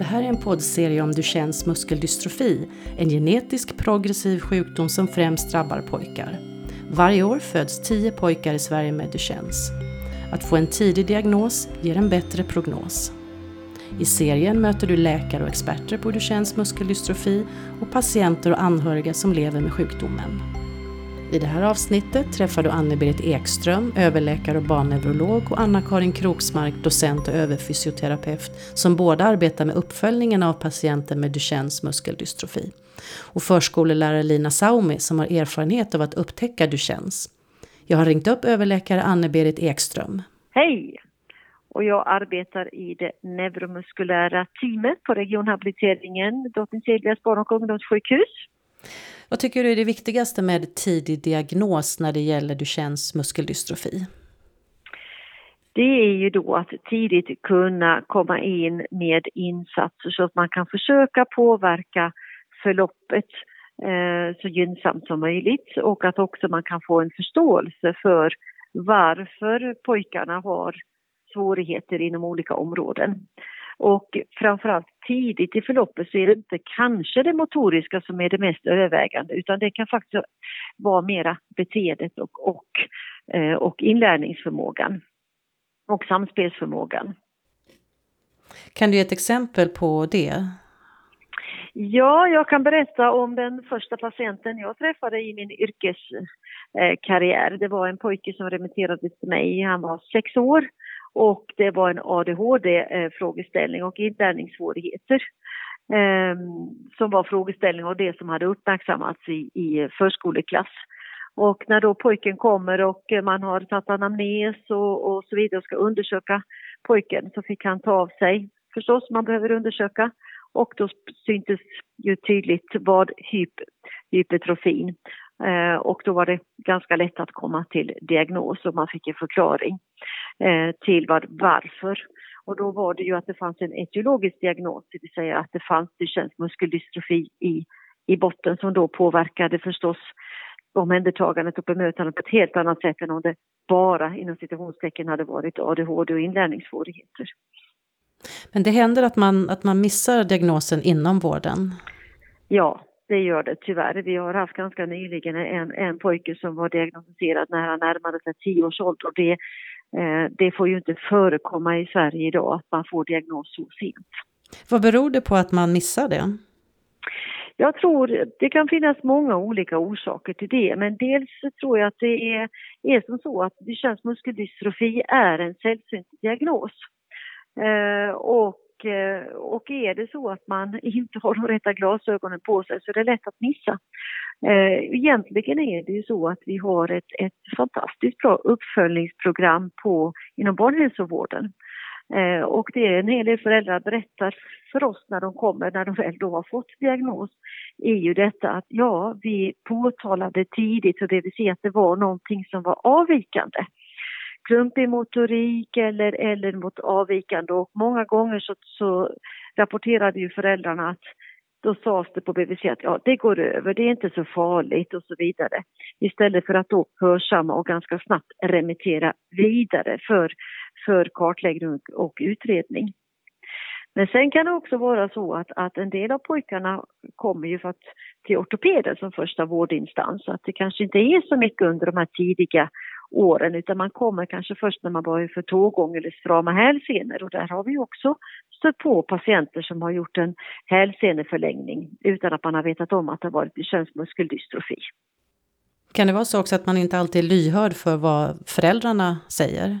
Det här är en poddserie om Duchennes muskeldystrofi, en genetisk progressiv sjukdom som främst drabbar pojkar. Varje år föds 10 pojkar i Sverige med Duchennes. Att få en tidig diagnos ger en bättre prognos. I serien möter du läkare och experter på Duchennes muskeldystrofi och patienter och anhöriga som lever med sjukdomen. I det här avsnittet träffar du Anne-Berit Ekström, överläkare och barnneurolog och Anna-Karin Kroksmark, docent och överfysioterapeut, som båda arbetar med uppföljningen av patienter med Duchennes muskeldystrofi. Och förskolelärare Lina Saumi som har erfarenhet av att upptäcka Duchennes. Jag har ringt upp överläkare Anne-Berit Ekström. Hej! Och jag arbetar i det neuromuskulära teamet på regionhabiliteringen, Drottning Silvias barn och ungdomssjukhus. Vad tycker du är det viktigaste med tidig diagnos när det gäller Duchennes muskeldystrofi? Det är ju då att tidigt kunna komma in med insatser så att man kan försöka påverka förloppet eh, så gynnsamt som möjligt och att också man kan få en förståelse för varför pojkarna har svårigheter inom olika områden. Och framförallt tidigt i förloppet så är det inte kanske det motoriska som är det mest övervägande utan det kan faktiskt vara mera beteendet och, och, eh, och inlärningsförmågan och samspelsförmågan. Kan du ge ett exempel på det? Ja, jag kan berätta om den första patienten jag träffade i min yrkeskarriär. Det var en pojke som remitterades till mig. Han var sex år och det var en ADHD-frågeställning eh, och inlärningssvårigheter eh, som var frågeställning och det som hade uppmärksammats i, i förskoleklass. Och när då pojken kommer och man har tagit anamnes och, och så vidare och ska undersöka pojken så fick han ta av sig förstås, man behöver undersöka. Och då syntes ju tydligt vad hyp, hypertrofin Eh, och då var det ganska lätt att komma till diagnos och man fick en förklaring eh, till vad, varför. Och då var det ju att det fanns en etiologisk diagnos, det vill säga att det fanns muskeldystrofi i, i botten som då påverkade förstås omhändertagandet och bemötandet på ett helt annat sätt än om det bara inom citationstecken hade varit ADHD och inlärningssvårigheter. Men det händer att man, att man missar diagnosen inom vården? Ja, det gör det tyvärr. Vi har haft ganska nyligen en, en pojke som var diagnostiserad när han närmade sig tio års ålder. Och det, eh, det får ju inte förekomma i Sverige idag att man får diagnos så sent. Vad beror det på att man missar det? Jag tror det kan finnas många olika orsaker till det, men dels tror jag att det är, är som så att Duchennes muskeldystrofi är en sällsynt diagnos. Eh, och Eh, Eh, och är det så att man inte har de rätta glasögonen på sig så är det lätt att missa. Eh, egentligen är det ju så att vi har ett, ett fantastiskt bra uppföljningsprogram på, inom barnhälsovården. Eh, och det är en hel del föräldrar berättar för oss när de kommer, när de väl då har fått diagnos, är ju detta att ja, vi påtalade tidigt och det vill säga att det var någonting som var avvikande klumpig motorik eller, eller mot avvikande och många gånger så, så rapporterade ju föräldrarna att då sades det på BVC att ja, det går över, det är inte så farligt och så vidare. Istället för att då hörsamma och ganska snabbt remittera vidare för, för kartläggning och utredning. Men sen kan det också vara så att, att en del av pojkarna kommer ju för att, till ortopeden som första vårdinstans. Så att det kanske inte är så mycket under de här tidiga åren utan man kommer kanske först när man börjar för tågång eller strama hälsenor och där har vi också stött på patienter som har gjort en hälseneförlängning utan att man har vetat om att det har varit könsmuskeldystrofi. Kan det vara så också att man inte alltid är lyhörd för vad föräldrarna säger?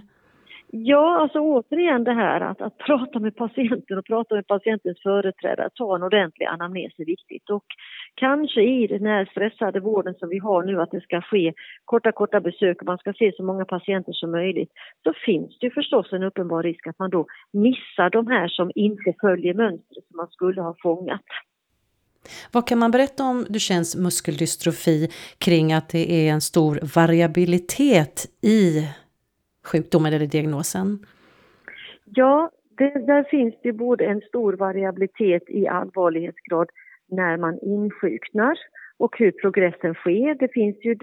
Ja, alltså återigen det här att, att prata med patienten och prata med patientens företrädare, ta en ordentlig anamnes är viktigt. Och kanske i den här stressade vården som vi har nu att det ska ske korta, korta besök och man ska se så många patienter som möjligt, så finns det ju förstås en uppenbar risk att man då missar de här som inte följer mönstret som man skulle ha fångat. Vad kan man berätta om Duchennes muskeldystrofi kring att det är en stor variabilitet i sjukdomen eller diagnosen? Ja, det, där finns det både en stor variabilitet i allvarlighetsgrad när man insjuknar och hur progressen sker. Det finns ju,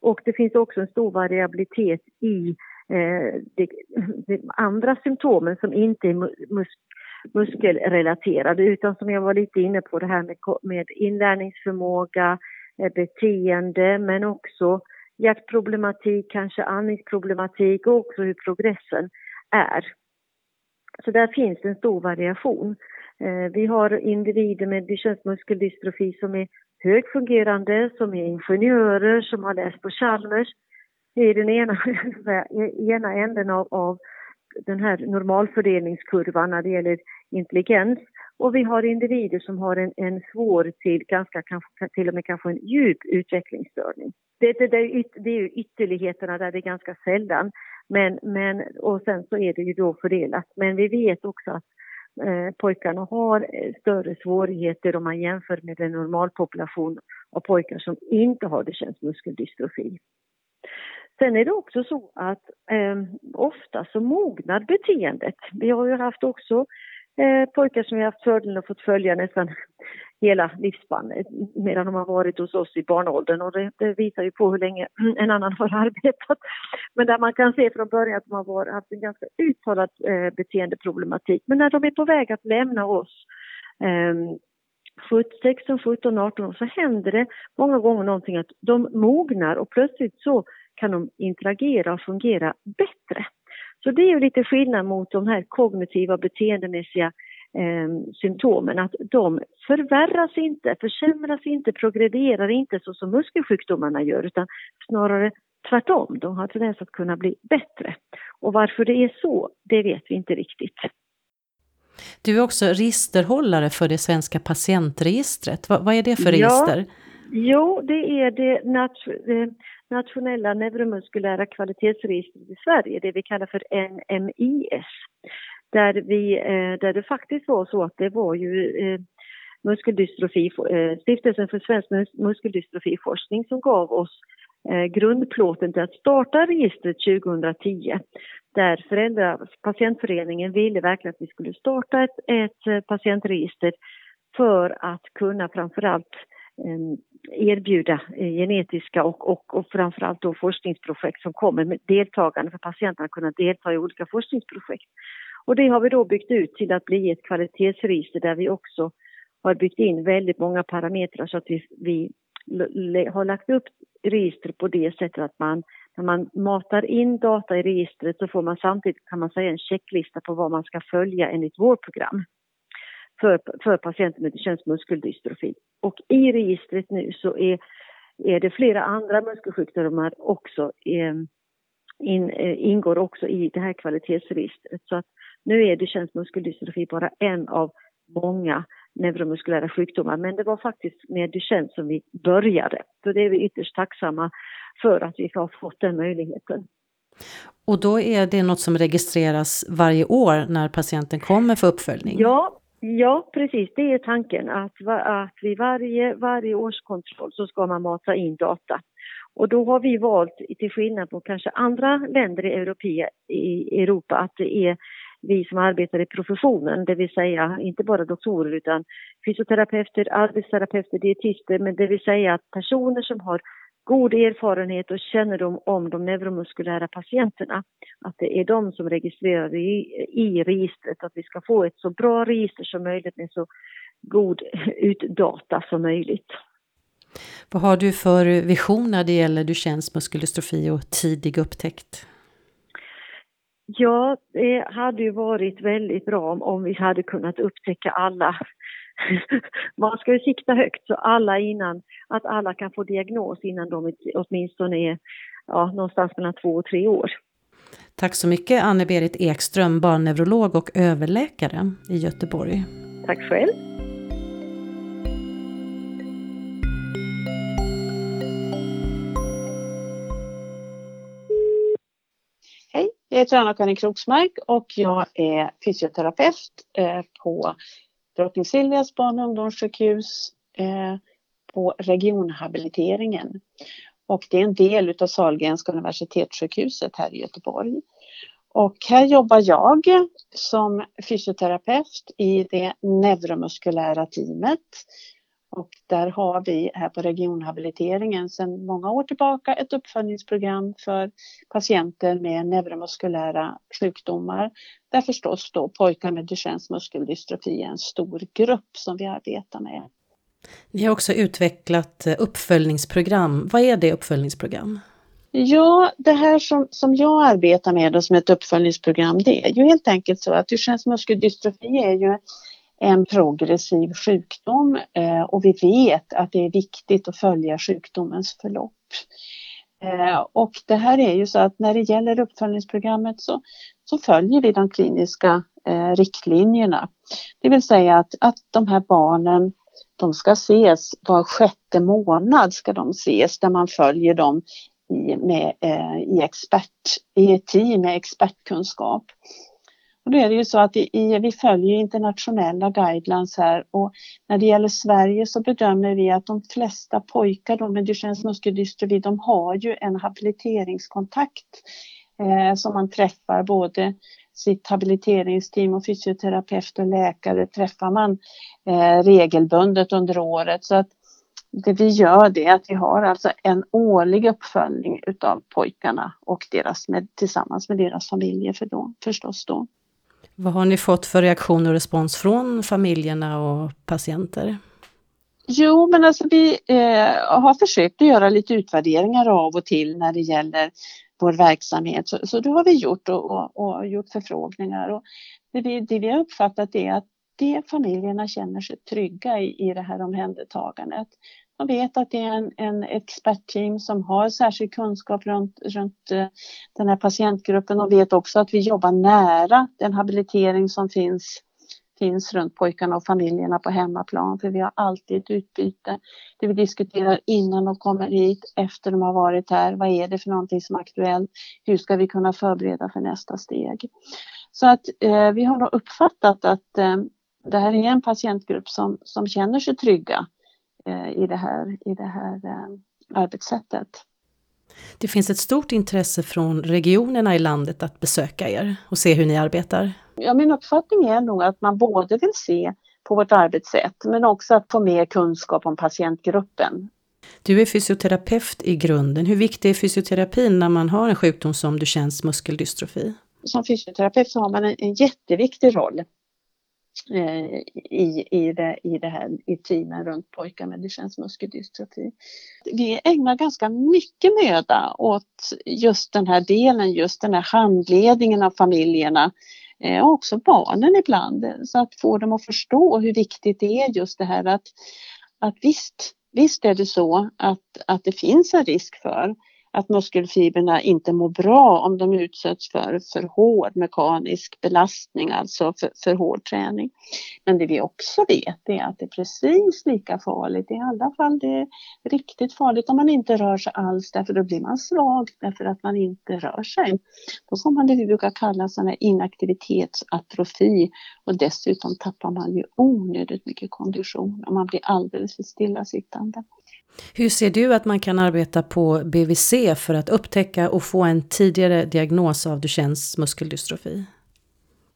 och det finns också en stor variabilitet i eh, de, de andra symptomen som inte är mus, muskelrelaterade utan som jag var lite inne på det här med, med inlärningsförmåga, eh, beteende men också hjärtproblematik, kanske andningsproblematik och också hur progressen är. Så där finns en stor variation. Eh, vi har individer med Duchennes som är högfungerande, som är ingenjörer, som har läst på Chalmers. Det är den ena, ena änden av, av den här normalfördelningskurvan när det gäller intelligens. Och vi har individer som har en, en svår till ganska kanske, till och med kanske en djup utvecklingsstörning. Det, det, det, är, det är ju ytterligheterna där det är ganska sällan. Men, men, och sen så är det ju då fördelat. Men vi vet också att eh, pojkarna har eh, större svårigheter om man jämför med en normalpopulation av pojkar som inte har Duchennes muskeldystrofi. Sen är det också så att eh, ofta så mognar beteendet. Vi har ju haft också eh, pojkar som vi haft fördelen att fått följa nästan hela livsspannet medan de har varit hos oss i barnåldern och det, det, visar ju på hur länge en annan har arbetat. Men där man kan se från början att de har haft en ganska uttalad eh, beteendeproblematik. Men när de är på väg att lämna oss eh, 16, 17, 18 år så händer det många gånger någonting att de mognar och plötsligt så kan de interagera och fungera bättre. Så det är ju lite skillnad mot de här kognitiva beteendemässiga eh, symptomen, att de förvärras inte, försämras inte, progrederar inte så som muskelsjukdomarna gör, utan snarare tvärtom. De har tendens att kunna bli bättre. Och varför det är så, det vet vi inte riktigt. Du är också registerhållare för det svenska patientregistret. Vad, vad är det för register? Ja, jo, det är det nationella neuromuskulära kvalitetsregistret i Sverige, det vi kallar för NMIS. Där, vi, eh, där det faktiskt var så att det var ju eh, muskeldystrofi, eh, Stiftelsen för svensk muskeldystrofiforskning som gav oss grundplåten till att starta registret 2010. Där föräldrar, patientföreningen ville verkligen att vi skulle starta ett, ett patientregister för att kunna framförallt erbjuda eh, genetiska och, och, och framförallt då forskningsprojekt som kommer med deltagande för patienterna att kunna delta i olika forskningsprojekt. Och det har vi då byggt ut till att bli ett kvalitetsregister där vi också har byggt in väldigt många parametrar så att vi, vi har lagt upp registret på det sättet att man när man matar in data i registret så får man samtidigt kan man säga en checklista på vad man ska följa enligt vårt program för, för patienter med Duchennes muskeldystrofi. Och i registret nu så är, är det flera andra muskelsjukdomar också eh, in, eh, ingår också i det här kvalitetsregistret. Så att nu är Duchennes muskeldystrofi bara en av många neuromuskulära sjukdomar, men det var faktiskt med Duchenne som vi började. Så det är vi ytterst tacksamma för att vi har fått den möjligheten. Och då är det något som registreras varje år när patienten kommer för uppföljning? Ja, ja precis. Det är tanken att, att vid varje, varje årskontroll så ska man mata in data. Och då har vi valt, till skillnad från kanske andra länder i i Europa att det är vi som arbetar i professionen, det vill säga inte bara doktorer utan fysioterapeuter, arbetsterapeuter, dietister, men det vill säga att personer som har god erfarenhet och kännedom om de neuromuskulära patienterna, att det är de som registrerar i, i registret, att vi ska få ett så bra register som möjligt med så god utdata som möjligt. Vad har du för vision när det gäller Duchennes muskeldystrofi och tidig upptäckt? Ja, det hade ju varit väldigt bra om vi hade kunnat upptäcka alla. Man ska ju sikta högt så alla innan, att alla kan få diagnos innan de åtminstone är ja, någonstans mellan två och tre år. Tack så mycket Anne-Berit Ekström, barnneurolog och överläkare i Göteborg. Tack själv. Jag heter Anna-Karin Kroksmark och jag är fysioterapeut eh, på Drottning Silvias barn och ungdomssjukhus eh, på regionhabiliteringen. Och det är en del av Sahlgrenska universitetssjukhuset här i Göteborg. Och här jobbar jag som fysioterapeut i det neuromuskulära teamet. Och där har vi här på regionhabiliteringen sedan många år tillbaka ett uppföljningsprogram för patienter med neuromuskulära sjukdomar. Där förstås då pojkar med Duchennes muskeldystrofi är en stor grupp som vi arbetar med. Ni har också utvecklat uppföljningsprogram. Vad är det uppföljningsprogram? Ja, det här som, som jag arbetar med och som ett uppföljningsprogram det är ju helt enkelt så att Duchennes muskeldystrofi är ju en progressiv sjukdom eh, och vi vet att det är viktigt att följa sjukdomens förlopp. Eh, och det här är ju så att när det gäller uppföljningsprogrammet så, så följer vi de kliniska eh, riktlinjerna. Det vill säga att, att de här barnen de ska ses var sjätte månad ska de ses där man följer dem i, med, eh, i, expert, i ett team med expertkunskap. Och då är det ju så att i, i, vi följer internationella guidelines här och när det gäller Sverige så bedömer vi att de flesta pojkar då med Duchennes muskeldystrofi de har ju en habiliteringskontakt eh, som man träffar både sitt habiliteringsteam och fysioterapeut och läkare träffar man eh, regelbundet under året. Så att det vi gör det är att vi har alltså en årlig uppföljning utav pojkarna och deras med, tillsammans med deras familjer för då, förstås då. Vad har ni fått för reaktion och respons från familjerna och patienter? Jo, men alltså vi eh, har försökt att göra lite utvärderingar av och till när det gäller vår verksamhet. Så, så det har vi gjort och, och, och gjort förfrågningar. Och det, vi, det vi har uppfattat är att det familjerna känner sig trygga i, i det här omhändertagandet. De vet att det är en, en expertteam som har särskild kunskap runt, runt eh, den här patientgruppen och vet också att vi jobbar nära den habilitering som finns, finns runt pojkarna och familjerna på hemmaplan. För vi har alltid ett utbyte. Det vi diskuterar innan de kommer hit, efter de har varit här. Vad är det för någonting som är aktuellt? Hur ska vi kunna förbereda för nästa steg? Så att eh, vi har uppfattat att eh, det här är en patientgrupp som, som känner sig trygga eh, i det här, i det här eh, arbetssättet. Det finns ett stort intresse från regionerna i landet att besöka er och se hur ni arbetar. Ja, min uppfattning är nog att man både vill se på vårt arbetssätt men också att få mer kunskap om patientgruppen. Du är fysioterapeut i grunden. Hur viktig är fysioterapin när man har en sjukdom som Duchennes muskeldystrofi? Som fysioterapeut så har man en, en jätteviktig roll Eh, Eh, i, i, det, i det här i teamen runt pojkar med Duchennes muskeldystrofi. Vi ägnar ganska mycket möda åt just den här delen, just den här handledningen av familjerna eh, och också barnen ibland. Så att få dem att förstå hur viktigt det är just det här att, att visst, visst är det så att, att det finns en risk för att muskelfibrerna inte mår bra om de utsätts för för hård mekanisk belastning, alltså för, för hård träning. Men det vi också vet är att det är precis lika farligt, i alla fall det är riktigt farligt om man inte rör sig alls därför då blir man svag därför att man inte rör sig. Då får man det vi brukar kalla sån inaktivitetsatrofi och dessutom tappar man ju onödigt mycket kondition och man blir alldeles för stillasittande. Hur ser du att man kan arbeta på BVC för att upptäcka och få en tidigare diagnos av Duchennes muskeldystrofi?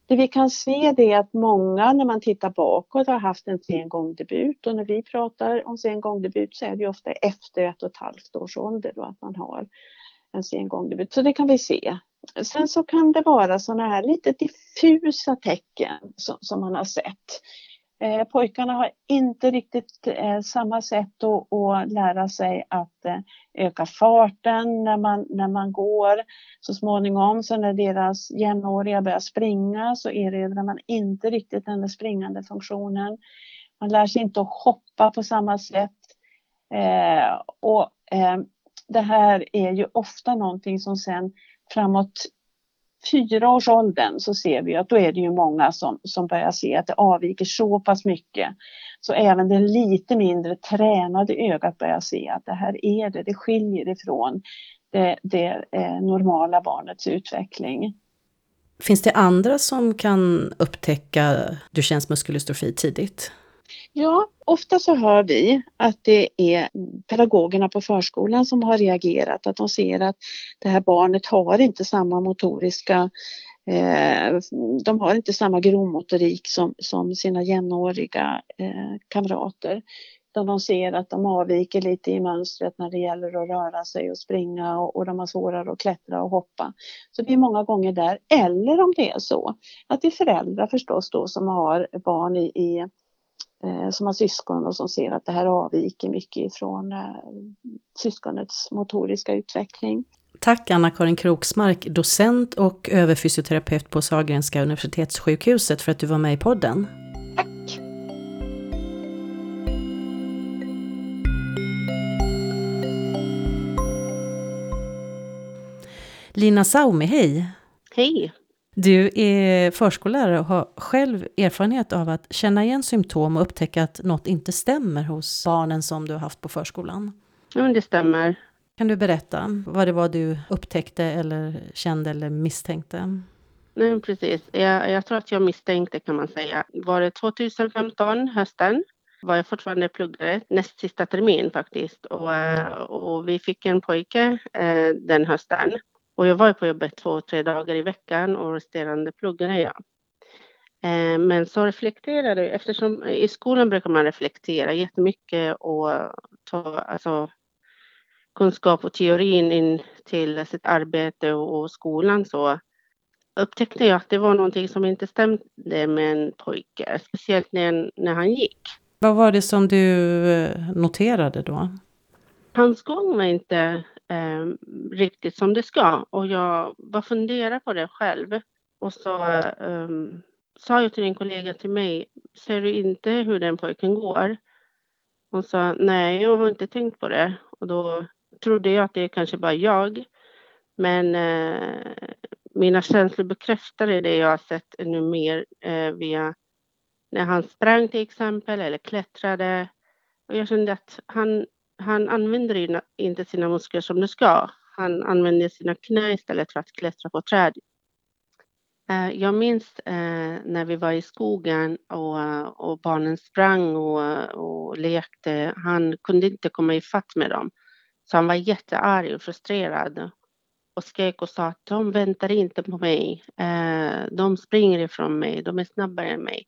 Det vi kan se det är att många när man tittar bakåt har haft en sen gångdebut och när vi pratar om sen gångdebut så är det ofta efter ett och ett halvt års ålder då att man har en sen gångdebut. Så det kan vi se. Sen så kan det vara sådana här lite diffusa tecken som, som man har sett. Eh, pojkarna har inte riktigt eh, samma sätt att, att, lära sig att eh, öka farten när man, när man går. Så småningom så när deras jämnåriga börjar springa så erövrar man inte riktigt den springande funktionen. Man lär sig inte att hoppa på samma sätt. Eh, och eh, det här är ju ofta någonting som sen framåt fyraårsåldern så ser vi att då är det ju många som, som börjar se att det avviker så pass mycket. Så även det lite mindre tränade ögat börjar se att det här är det, det skiljer ifrån det, det eh, normala barnets utveckling. Finns det andra som kan upptäcka Duchennes muskeldystrofi tidigt? Ja, ofta så hör vi att det är pedagogerna på förskolan som har reagerat, att de ser att det här barnet har inte samma motoriska eh, de har inte samma grovmotorik som, som sina jämnåriga eh, kamrater. de ser att de avviker lite i mönstret när det gäller att röra sig och springa och, och de har svårare att klättra och hoppa. Så det är många gånger där. Eller om det är så att det är föräldrar förstås då som har barn i, i som har syskon och som ser att det här avviker mycket ifrån eh, syskonets motoriska utveckling. Tack Anna-Karin Kroksmark, docent och överfysioterapeut på Sahlgrenska universitetssjukhuset för att du var med i podden. Tack! Lina Saumi, hej! Hej! Du är förskollärare och har själv erfarenhet av att känna igen symptom och upptäcka att något inte stämmer hos barnen som du har haft på förskolan. Ja, det stämmer. Kan du berätta vad det var du upptäckte eller kände eller misstänkte? Nej, precis. Jag, jag tror att jag misstänkte kan man säga. Var det 2015, hösten, var jag fortfarande pluggare, näst sista termin faktiskt. Och, eh, och vi fick en pojke eh, den hösten. Och jag var på jobbet två, tre dagar i veckan och resterande pluggade jag. Eh, men så reflekterade jag, eftersom i skolan brukar man reflektera jättemycket och ta alltså, kunskap och teorin in till sitt arbete och, skolan så upptäckte jag att det var någonting som inte stämde med en pojke, speciellt när, när han gick. Vad var det som du eh, noterade då? Hans gång var inte eh, riktigt som det ska och jag bara funderade på det själv. Och så eh, sa jag till en kollega till mig, ser du inte hur den pojken går? Hon sa, nej, jag har inte tänkt på det. Och då trodde jag att det kanske bara jag. Men eh, mina känslor bekräftade det jag har sett ännu mer eh, via när han sprang till exempel eller klättrade. Och jag kände att han, han använder inte sina muskler som det ska. Han använder sina knä istället för att klättra på träd. Eh, jag minns eh, när vi var i skogen och, barnen sprang och, lekte. Han kunde inte komma ifatt med dem. Så han var jättearg och frustrerad och skrek och sa att de väntar inte på mig. Eh, de springer ifrån mig, de är snabbare än mig.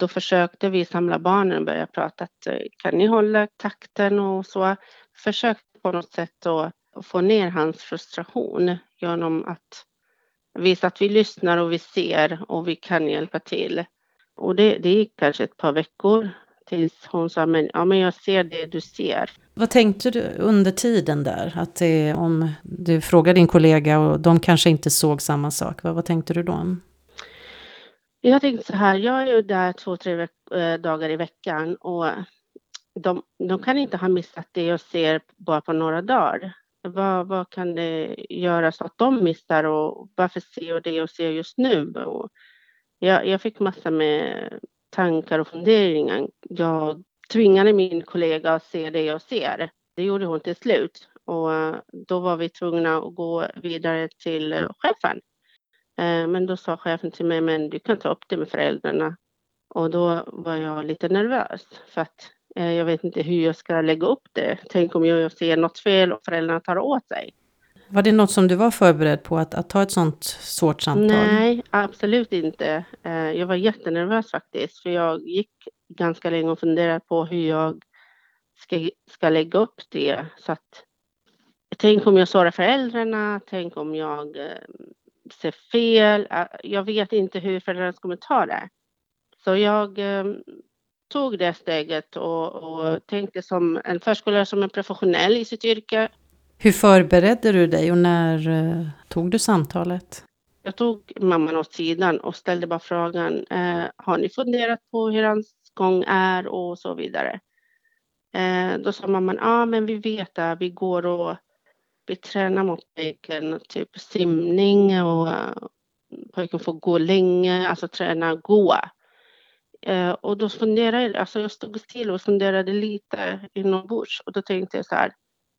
Då försökte vi samla barnen och börja prata att eh, kan ni hålla takten och så. Försökte på något sätt att få ner hans frustration genom att visa att vi lyssnar och vi ser och vi kan hjälpa till. Och det, det gick kanske ett par veckor tills hon sa men, ja, men jag ser det du ser. Vad tänkte du under tiden där? Att det, om du frågade din kollega och de kanske inte såg samma sak, vad, vad tänkte du då? Jag tänkte så här, jag är ju där två, tre eh, dagar i veckan och de, de kan inte ha missat det jag ser bara på några dagar. Vad, vad kan det göra så att de missar och varför ser jag det jag ser just nu? Och jag, jag fick massor med tankar och funderingar. Jag tvingade min kollega att se det jag ser. Det gjorde hon till slut och då var vi tvungna att gå vidare till chefen. Eh, men då sa chefen till mig, men du kan ta upp det med föräldrarna. Och då var jag lite nervös för att jag vet inte hur jag ska lägga upp det. Tänk om jag ser något fel och föräldrarna tar åt sig. Var det något som du var förberedd på att, att ta ett sånt svårt samtal? Nej, absolut inte. Jag var jättenervös faktiskt, för jag gick ganska länge och funderat på hur jag ska, ska lägga upp det. Så att, tänk om jag sårar föräldrarna, tänk om jag eh, ser fel. Jag vet inte hur föräldrarna kommer ta det. Så jag eh, tog det steget och, och tänkte som en förskollärare som är professionell i sitt yrke. Hur förberedde du dig och när eh, tog du samtalet? Jag tog mamman åt sidan och ställde bara frågan, eh, har ni funderat på hur hans gång är och så vidare. Eh, då sa mamman, ja ah, men vi vet det, vi går och vi tränar mot pojken, typ simning och eh, pojken får gå länge, alltså träna gå. Eh, och då funderade jag, alltså jag stod still och funderade lite inombords och då tänkte jag så här,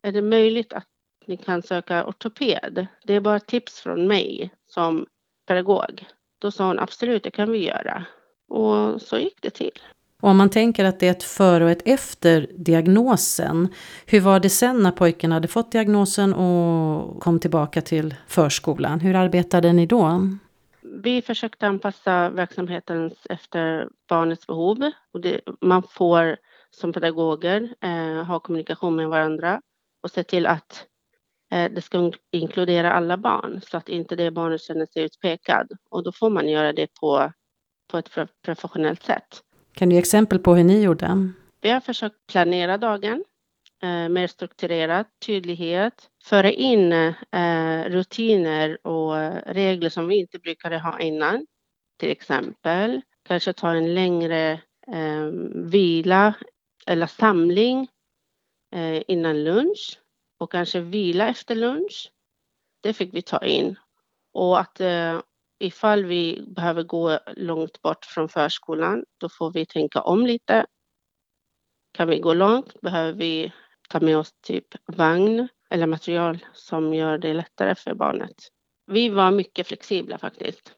är det möjligt att ni kan söka ortoped? Det är bara tips från mig som pedagog. Då sa hon absolut, det kan vi göra. Och så gick det till. Och om man tänker att det är ett före och ett efter diagnosen, hur var det sen när pojken hade fått diagnosen och kom tillbaka till förskolan? Hur arbetade ni då? Vi försökte anpassa verksamheten efter barnets behov. Och det, man får som pedagoger eh, ha kommunikation med varandra och se till att eh, det ska inkludera alla barn så att inte det barnet känner sig utpekad. Och då får man göra det på, på ett professionellt sätt. Kan du ge exempel på hur ni gjorde? Vi har försökt planera dagen eh, mer strukturerat, tydlighet, föra in eh, rutiner och regler som vi inte brukade ha innan. Till exempel kanske ta en längre eh, vila eller samling eh, innan lunch och kanske vila efter lunch. Det fick vi ta in. Och att eh, ifall vi behöver gå långt bort från förskolan, då får vi tänka om lite. Kan vi gå långt? Behöver vi ta med oss typ vagn eller material som gör det lättare för barnet? Vi var mycket flexibla faktiskt.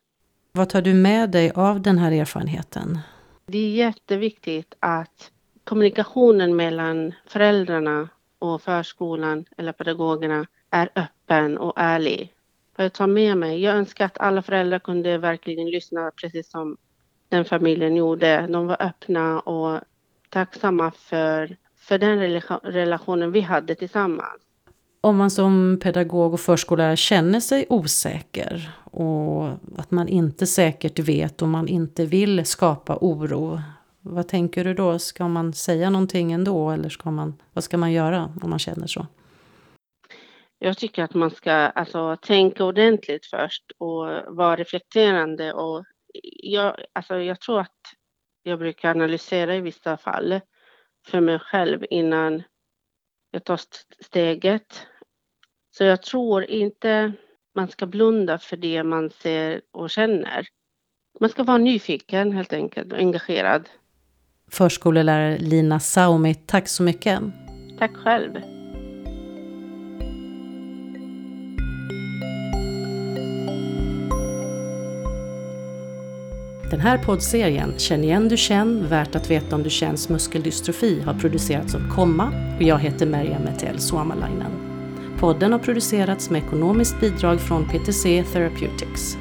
Vad tar du med dig av den här erfarenheten? Det är jätteviktigt att kommunikationen mellan föräldrarna och förskolan eller pedagogerna är öppen och ärlig vad jag tar med mig, jag önskar att alla föräldrar kunde verkligen lyssna precis som den familjen gjorde. De var öppna och tacksamma för, för den relationen vi hade tillsammans. Om man som pedagog och förskollärare känner sig osäker och att man inte säkert vet och man inte vill skapa oro. Vad tänker du då? Ska man säga någonting ändå eller ska man, vad ska man göra om man känner så? Jag tycker att man ska alltså, tänka ordentligt först och vara reflekterande. Och jag, alltså, jag tror att jag brukar analysera i vissa fall för mig själv innan jag tar steget. Så jag tror inte man ska blunda för det man ser och känner. Man ska vara nyfiken helt enkelt och engagerad. Förskollärare Lina Saumi, tack så mycket. Tack själv. Den här poddserien Känn igen du känn, värt att veta om du känns muskeldystrofi har producerats av Komma och jag heter Merja Metell Suomalainen. Podden har producerats med ekonomiskt bidrag från PTC Therapeutics.